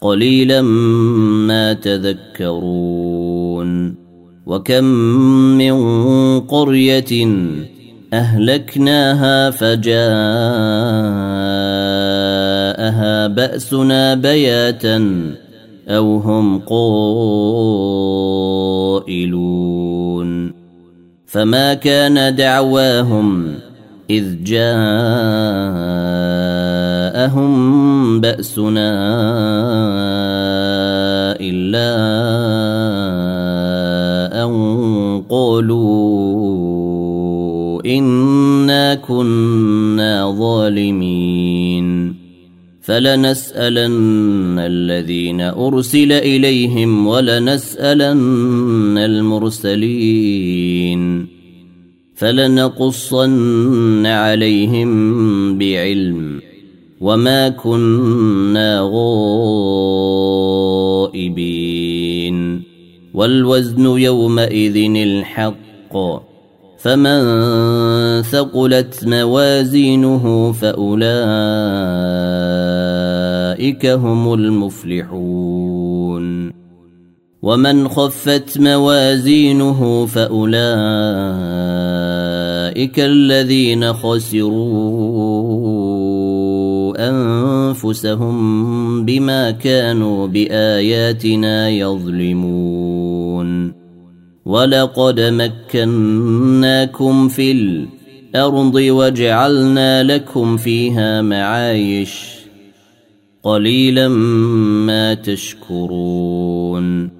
قليلا ما تذكرون وكم من قرية أهلكناها فجاءها بأسنا بياتا أو هم قائلون فما كان دعواهم إذ جاءهم بأسنا إلا أن قالوا إنا كنا ظالمين. فلنسألن الذين أرسل إليهم ولنسألن المرسلين. فلنقصن عليهم بعلم. وما كنا غائبين والوزن يومئذ الحق فمن ثقلت موازينه فاولئك هم المفلحون ومن خفت موازينه فاولئك الذين خسروا أنفسهم بما كانوا بآياتنا يظلمون. ولقد مكناكم في الأرض وجعلنا لكم فيها معايش قليلا ما تشكرون.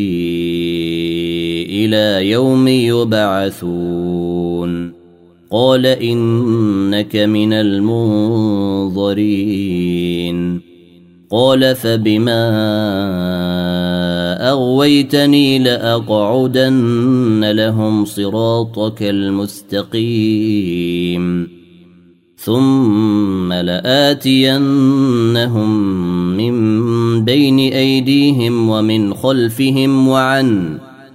إلى يوم يبعثون. قال إنك من المنظرين. قال فبما أغويتني لأقعدن لهم صراطك المستقيم. ثم لآتينهم من بين أيديهم ومن خلفهم وعن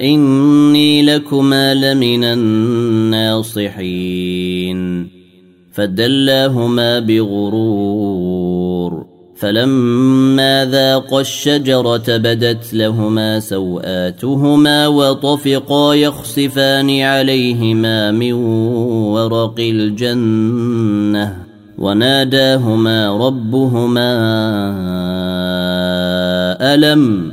إني لكما لمن الناصحين فدلاهما بغرور فلما ذاقا الشجرة بدت لهما سوآتهما وطفقا يخصفان عليهما من ورق الجنة وناداهما ربهما ألم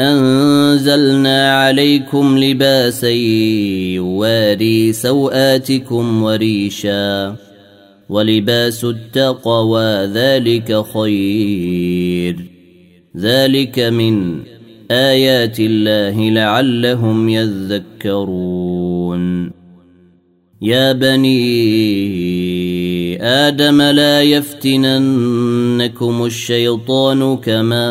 أنزلنا عليكم لباسا يواري سوآتكم وريشا ولباس التقوى ذلك خير. ذلك من آيات الله لعلهم يذكرون. يا بني آدم لا يفتننكم الشيطان كما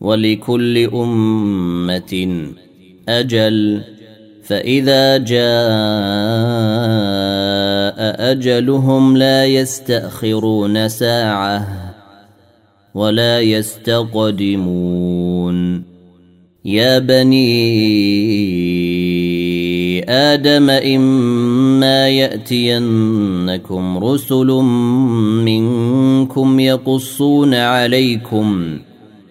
ولكل أمة أجل. فإذا جاء أجلهم لا يستأخرون ساعةً ولا يستقدمون. يا بني آدم إما يأتينكم رسل منكم يقصون عليكم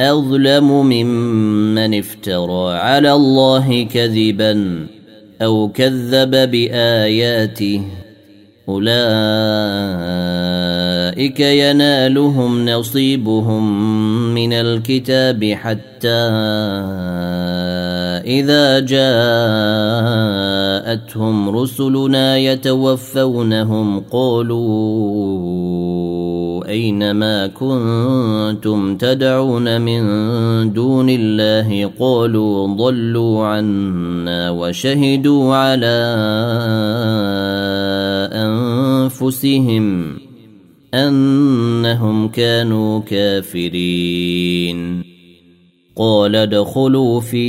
أظلم ممن افترى على الله كذبا أو كذب بآياته. أولئك ينالهم نصيبهم من الكتاب حتى إذا جاءتهم رسلنا يتوفونهم قالوا اين ما كنتم تدعون من دون الله قالوا ضلوا عنا وشهدوا على أنفسهم أنهم كانوا كافرين. قال ادخلوا في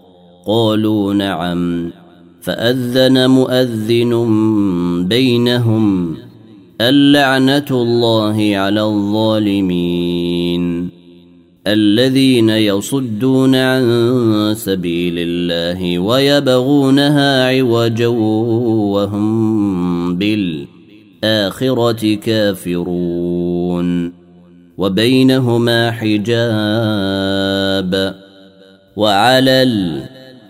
قالوا نعم. فأذن مؤذن بينهم اللعنة الله على الظالمين الذين يصدون عن سبيل الله ويبغونها عوجا وهم بالآخرة كافرون. وبينهما حجاب. وعلى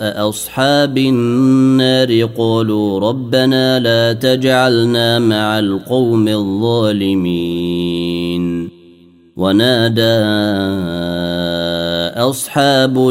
أصحاب النار قالوا ربنا لا تجعلنا مع القوم الظالمين ونادى أصحاب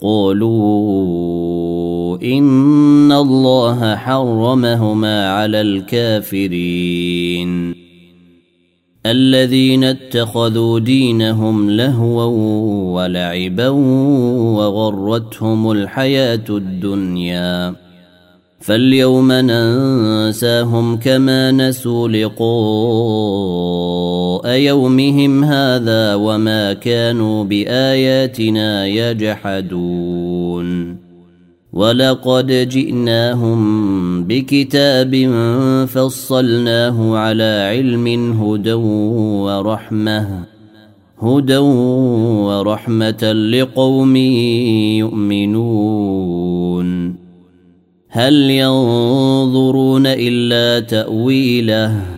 قولوا إن الله حرمهما على الكافرين. الذين اتخذوا دينهم لهوا ولعبا وغرتهم الحياة الدنيا. فاليوم ننساهم كما نسوا لقاء يومهم هذا وما كانوا باياتنا يجحدون ولقد جئناهم بكتاب فصلناه على علم هدى ورحمه هدى ورحمه لقوم يؤمنون هل ينظرون الا تاويله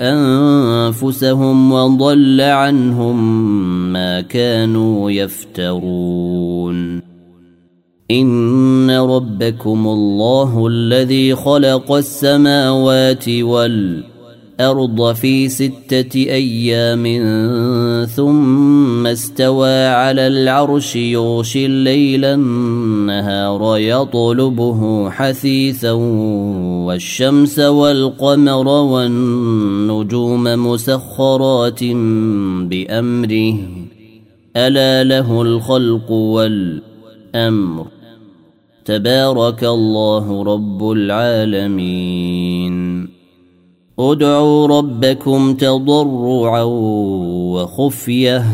أنفسهم وضل عنهم ما كانوا يفترون. إن ربكم الله الذي خلق السماوات والارض الأرض في ستة أيام ثم استوى على العرش يغشي الليل النهار يطلبه حثيثا والشمس والقمر والنجوم مسخرات بأمره. ألا له الخلق والأمر. تبارك الله رب العالمين. ادعوا ربكم تضرعا وخفية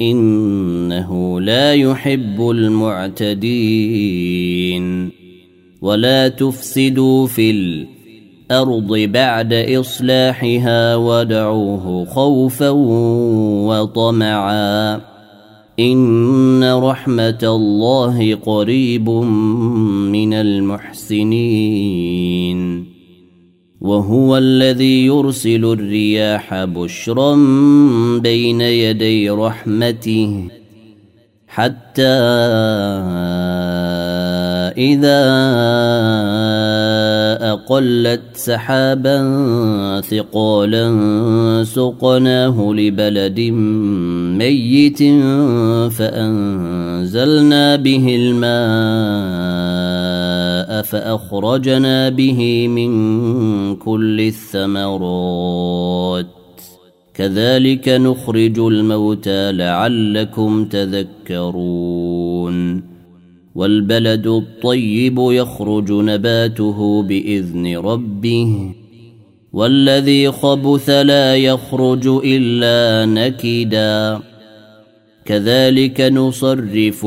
إنه لا يحب المعتدين ولا تفسدوا في الأرض بعد إصلاحها ودعوه خوفا وطمعا إن رحمة الله قريب من المحسنين وهو الذي يرسل الرياح بشرا بين يدي رحمته حتى إذا أقلت سحابا ثقالا سقناه لبلد ميت فأنزلنا به الماء فأخرجنا به من كل الثمرات. كذلك نخرج الموتى لعلكم تذكرون. والبلد الطيب يخرج نباته بإذن ربه. والذي خبث لا يخرج إلا نكدا. كذلك نصرف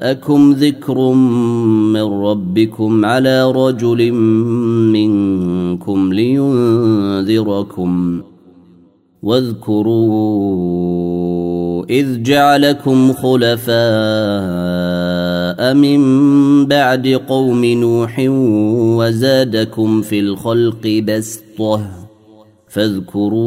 جاءكم ذكر من ربكم على رجل منكم لينذركم واذكروا إذ جعلكم خلفاء من بعد قوم نوح وزادكم في الخلق بسطة فاذكروا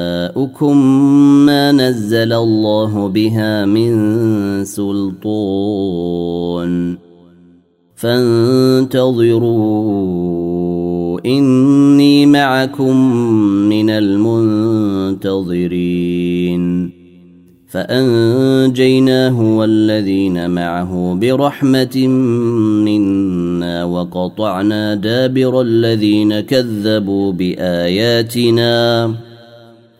وآباؤكم ما نزل الله بها من سلطان. فانتظروا إني معكم من المنتظرين. فأنجيناه والذين معه برحمة منا وقطعنا دابر الذين كذبوا بآياتنا.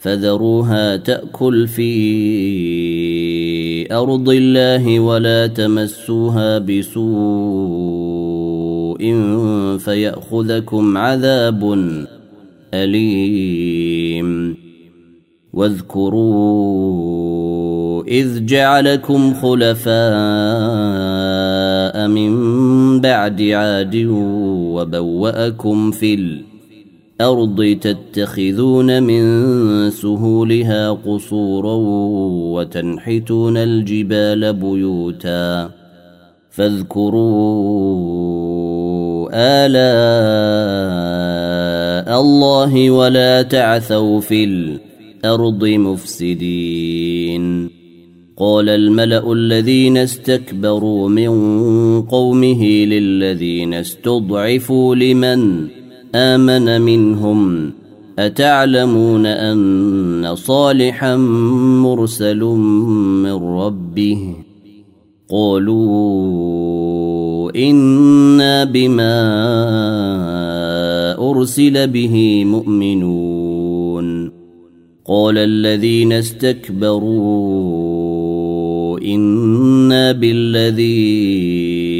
فذروها تأكل في أرض الله ولا تمسوها بسوء فيأخذكم عذاب أليم. واذكروا إذ جعلكم خلفاء من بعد عاد وبوأكم في الأرض تتخذون من سهولها قصورا وتنحتون الجبال بيوتا فاذكروا آلاء الله ولا تعثوا في الأرض الأرض مفسدين. قال الملأ الذين استكبروا من قومه للذين استضعفوا لمن آمن منهم. أتعلمون أن صالحا مرسل من ربه؟ قالوا إنا بما أرسل به مؤمنون. قال الذين استكبروا إنا بالذي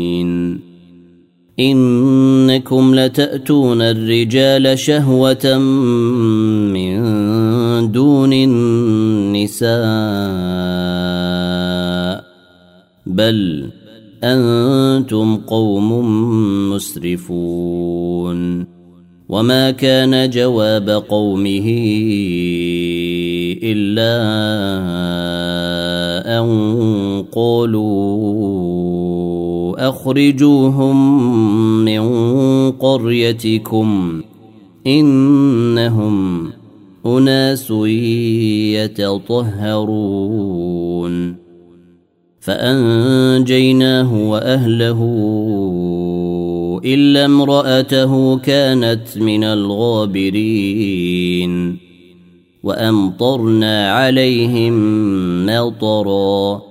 إنكم لتأتون الرجال شهوة من دون النساء بل أنتم قوم مسرفون. وما كان جواب قومه إلا أن قالوا أخرجوهم من قريتكم إنهم أناس يتطهرون. فأنجيناه وأهله إلا امرأته كانت من الغابرين. وأمطرنا عليهم مطرا.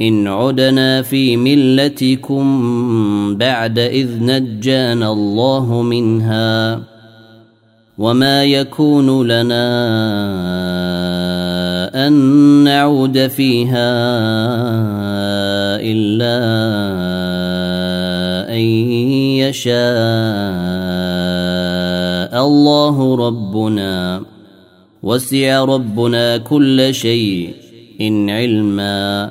إن عدنا في ملتكم بعد إذ نجانا الله منها وما يكون لنا أن نعود فيها إلا أن يشاء الله ربنا وسع ربنا كل شيء إن علما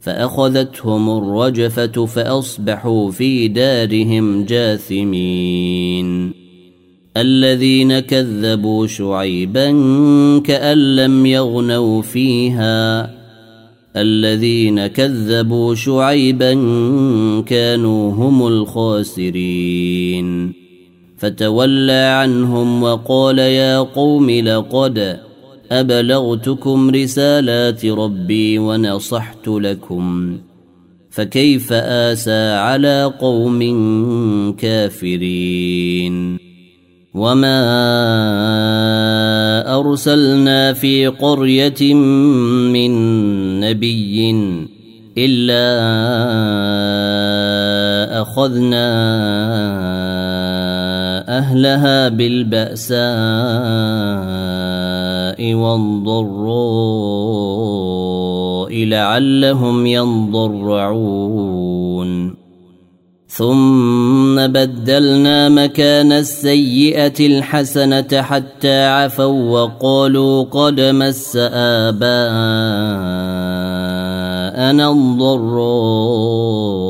فأخذتهم الرجفة فأصبحوا في دارهم جاثمين. الذين كذبوا شعيبا كأن لم يغنوا فيها. الذين كذبوا شعيبا كانوا هم الخاسرين. فتولى عنهم وقال يا قوم لقد أبلغتكم رسالات ربي ونصحت لكم فكيف آسى على قوم كافرين وما أرسلنا في قرية من نبي إلا أخذنا أهلها بالبأساء والضراء لعلهم ينضرعون. ثم بدلنا مكان السيئة الحسنة حتى عفوا وقالوا قد مس آباءنا الضراء.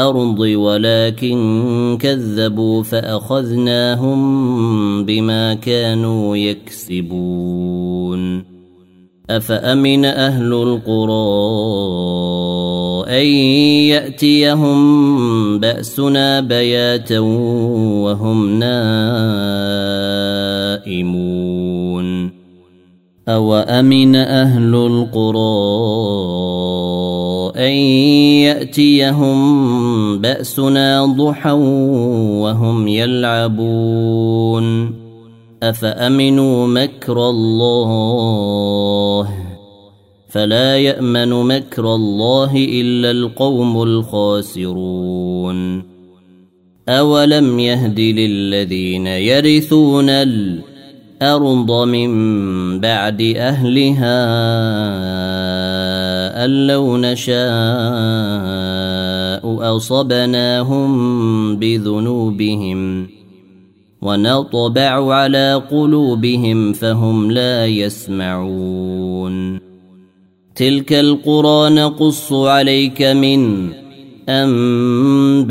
والارض ولكن كذبوا فأخذناهم بما كانوا يكسبون. أفأمن أهل القرى أن يأتيهم بأسنا بياتا وهم نائمون؟ أوأمن أهل القرى أن يأتيهم بأسنا ضحى وهم يلعبون. أفأمنوا مكر الله؟ فلا يأمن مكر الله إلا القوم الخاسرون. أولم يهد للذين يرثون الأرض من بعد أهلها أن لو نشاء أصبناهم بذنوبهم ونطبع على قلوبهم فهم لا يسمعون. تلك القرى نقص عليك من أنبائها.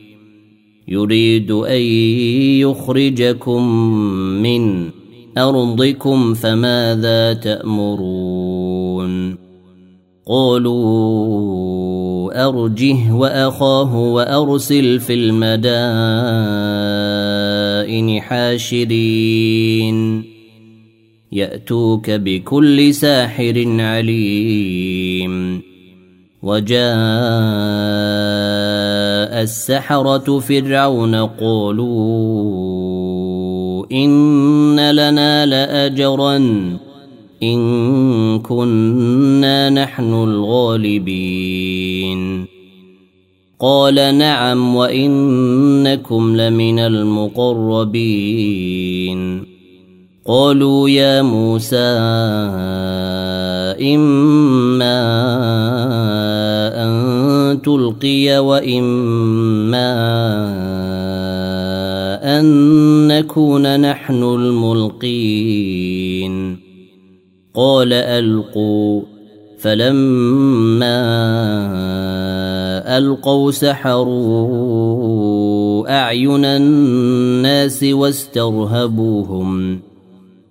يريد أن يخرجكم من أرضكم فماذا تأمرون؟ قالوا أرجه وأخاه وأرسل في المدائن حاشرين. يأتوك بكل ساحر عليم. وجاء السحرة فرعون قالوا إن لنا لأجرا إن كنا نحن الغالبين. قال نعم وإنكم لمن المقربين. قالوا يا موسى إما أن تلقي وإما أن نكون نحن الملقين. قال ألقوا. فلما ألقوا سحروا أعين الناس واسترهبوهم.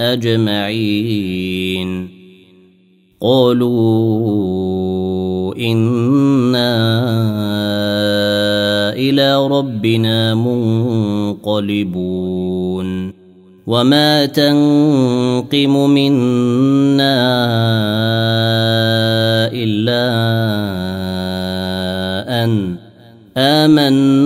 أجمعين. قالوا إنا إلى ربنا منقلبون. وما تنقم منا إلا أن آمنا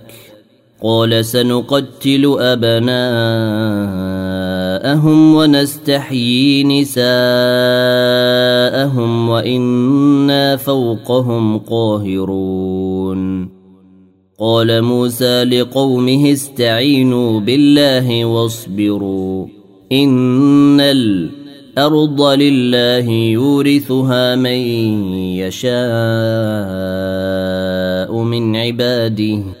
قال سنقتل أبناءهم ونستحيي نساءهم وإنا فوقهم قاهرون. قال موسى لقومه استعينوا بالله واصبروا إن الأرض لله يورثها من يشاء من عباده.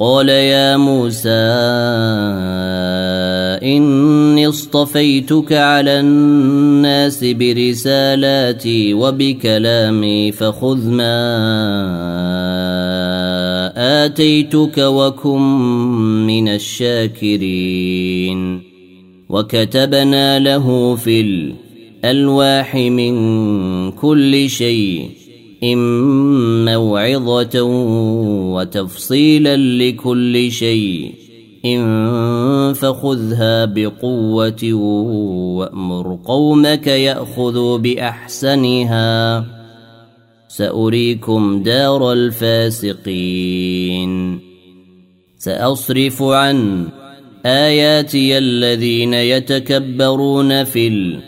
قال يا موسى إني اصطفيتك على الناس برسالاتي وبكلامي فخذ ما آتيتك وكن من الشاكرين. وكتبنا له في الألواح من كل شيء. إن موعظة وتفصيلا لكل شيء. إن فخذها بقوة وأمر قومك يأخذوا بأحسنها. سأريكم دار الفاسقين. سأصرف عن آياتي الذين يتكبرون في الأرض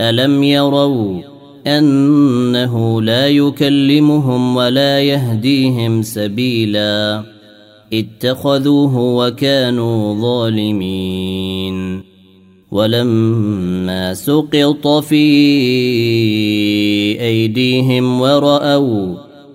الم يروا انه لا يكلمهم ولا يهديهم سبيلا اتخذوه وكانوا ظالمين ولما سقط في ايديهم وراوا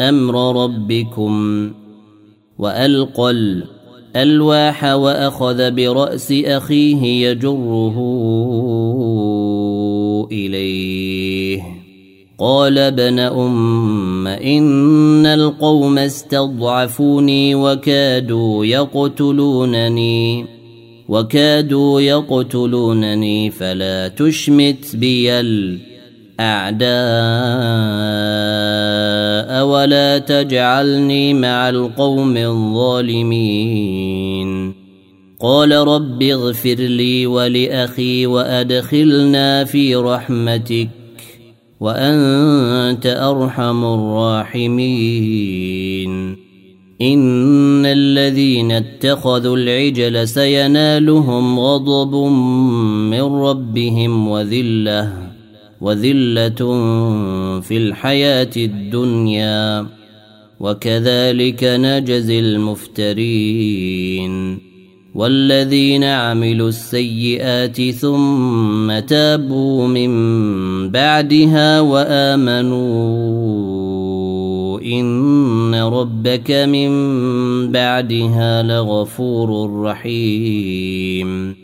أمر ربكم وألقى الألواح وأخذ برأس أخيه يجره إليه. قال ابن أم إن القوم استضعفوني وكادوا يقتلونني وكادوا يقتلونني فلا تشمت بي الاعداء ولا تجعلني مع القوم الظالمين. قال رب اغفر لي ولأخي وأدخلنا في رحمتك وأنت أرحم الراحمين. إن الذين اتخذوا العجل سينالهم غضب من ربهم وذلة. وذلة في الحياة الدنيا وكذلك نجزي المفترين. والذين عملوا السيئات ثم تابوا من بعدها وآمنوا إن ربك من بعدها لغفور رحيم.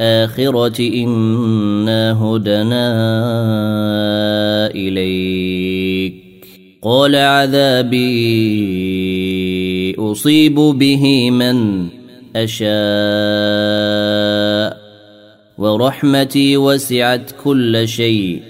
الآخرة إنا هدنا إليك. قال عذابي أصيب به من أشاء ورحمتي وسعت كل شيء.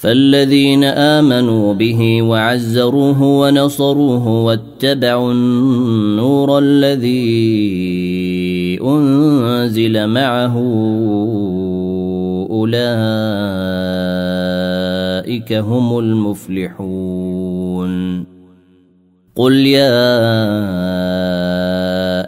فالذين آمنوا به وعزروه ونصروه واتبعوا النور الذي أنزل معه أولئك هم المفلحون. قل يا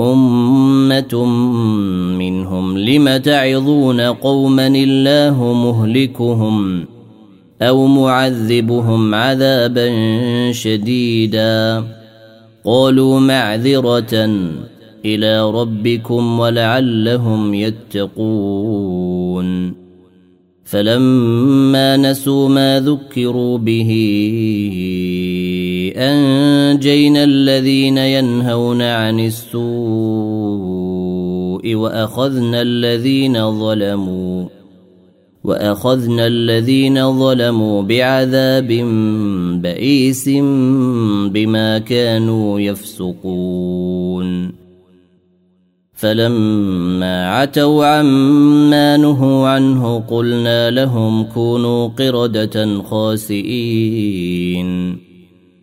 أمة منهم لم تعظون قوما الله مهلكهم أو معذبهم عذابا شديدا؟ قالوا معذرة إلى ربكم ولعلهم يتقون. فلما نسوا ما ذكروا به أنجينا الذين ينهون عن السوء وأخذنا الذين ظلموا وأخذنا الذين ظلموا بعذاب بئيس بما كانوا يفسقون. فلما عتوا عما نهوا عنه قلنا لهم كونوا قردة خاسئين.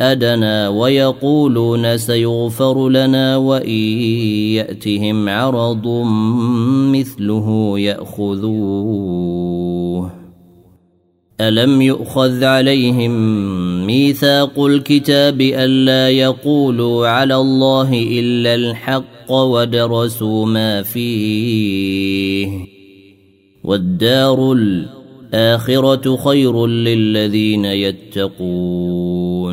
أدنى ويقولون سيغفر لنا وإن يأتهم عرض مثله يأخذوه. ألم يؤخذ عليهم ميثاق الكتاب ألا يقولوا على الله إلا الحق ودرسوا ما فيه؟ والدار الآخرة خير للذين يتقون.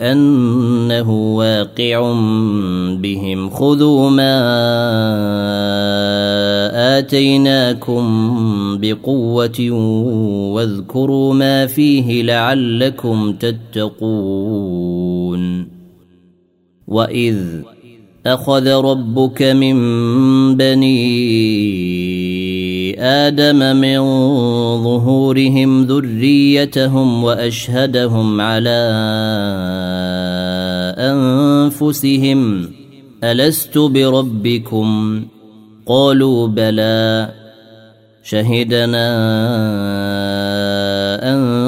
أنه واقع بهم. خذوا ما آتيناكم بقوة واذكروا ما فيه لعلكم تتقون. وإذ أخذ ربك من بني آدم من ظهورهم ذريتهم وأشهدهم على أنفسهم ألست بربكم؟ قالوا بلى. شهدنا أن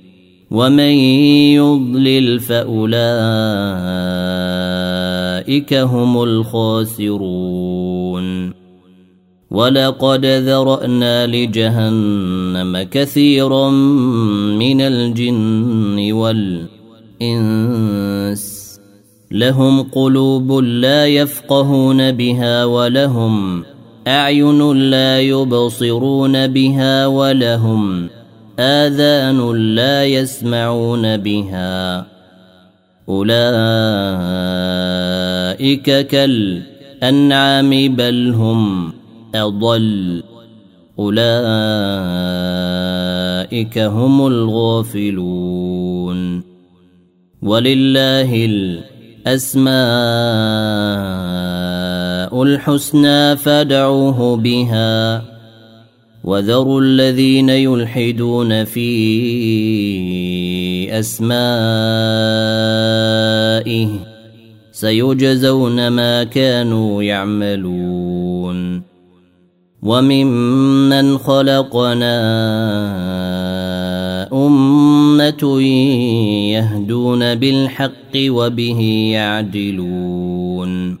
ومن يضلل فأولئك هم الخاسرون. ولقد ذرأنا لجهنم كثيرا من الجن والإنس. لهم قلوب لا يفقهون بها ولهم أعين لا يبصرون بها ولهم آذان لا يسمعون بها. أولئك كالأنعام بل هم أضل. أولئك هم الغافلون. ولله الأسماء الحسنى فادعوه بها. وذروا الذين يلحدون في أسمائه سيجزون ما كانوا يعملون. وممن خلقنا أمة يهدون بالحق وبه يعدلون.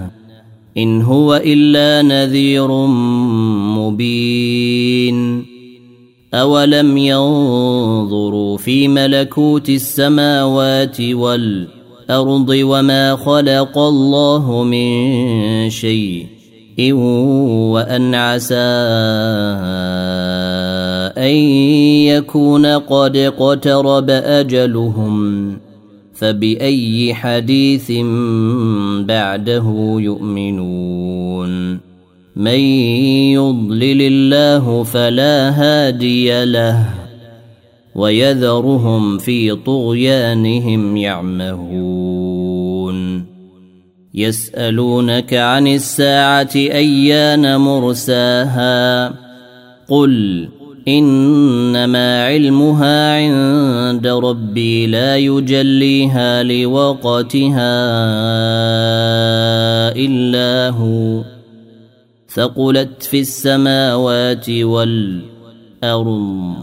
إن هو إلا نذير مبين. أولم ينظروا في ملكوت السماوات والأرض وما خلق الله من شيء إن وأن عسى أن يكون قد اقترب أجلهم فبأي حديث بعده يؤمنون؟ من يضلل الله فلا هادي له ويذرهم في طغيانهم يعمهون. يسألونك عن الساعة أيان مرساها؟ قل إنما علمها عند ربي لا يجليها لوقتها إلا هو. ثقلت في السماوات والأرض.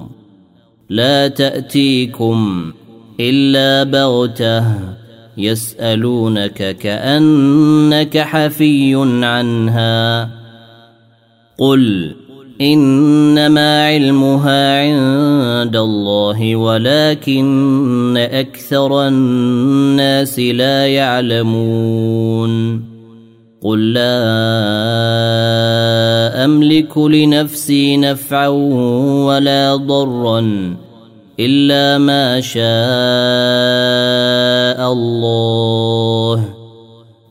لا تأتيكم إلا بغتة. يسألونك كأنك حفي عنها. قل إنما علمها عند الله ولكن أكثر الناس لا يعلمون. قل لا أملك لنفسي نفعا ولا ضرا إلا ما شاء الله.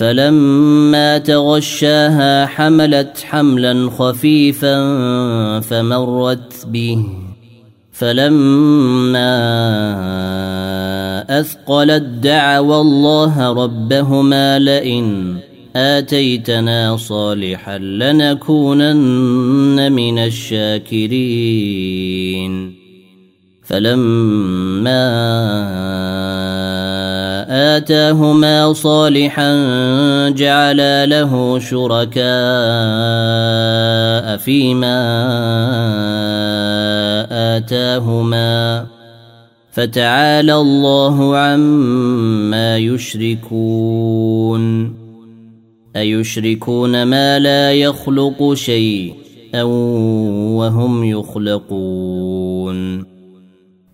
فلما تغشاها حملت حملا خفيفا فمرت به. فلما أثقلت دعوا الله ربهما لئن آتيتنا صالحا لنكونن من الشاكرين. فلما آتاهما صالحا جعلا له شركاء فيما آتاهما فتعالى الله عما يشركون. أيشركون ما لا يخلق شيئا وهم يخلقون.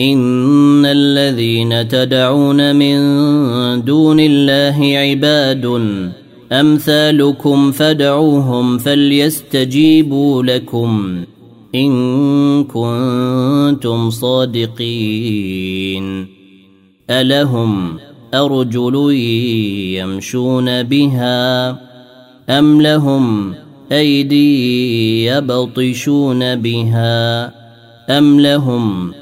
ان الذين تدعون من دون الله عباد امثالكم فدعوهم فليستجيبوا لكم ان كنتم صادقين الهم ارجل يمشون بها ام لهم ايدي يبطشون بها ام لهم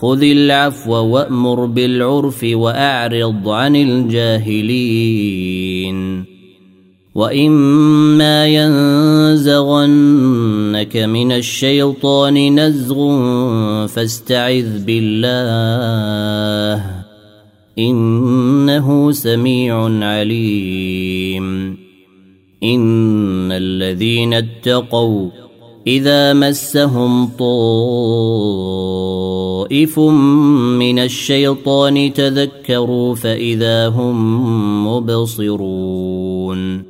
خذ العفو وأمر بالعرف وأعرض عن الجاهلين. وإما ينزغنك من الشيطان نزغ فاستعذ بالله إنه سميع عليم. إن الذين اتقوا إذا مسهم طائف من الشيطان تذكروا فإذا هم مبصرون.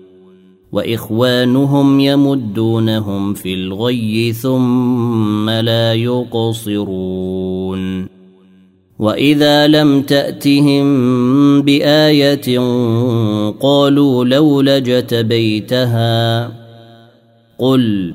وإخوانهم يمدونهم في الغي ثم لا يقصرون. وإذا لم تأتهم بآية قالوا لولا جتبيتها قل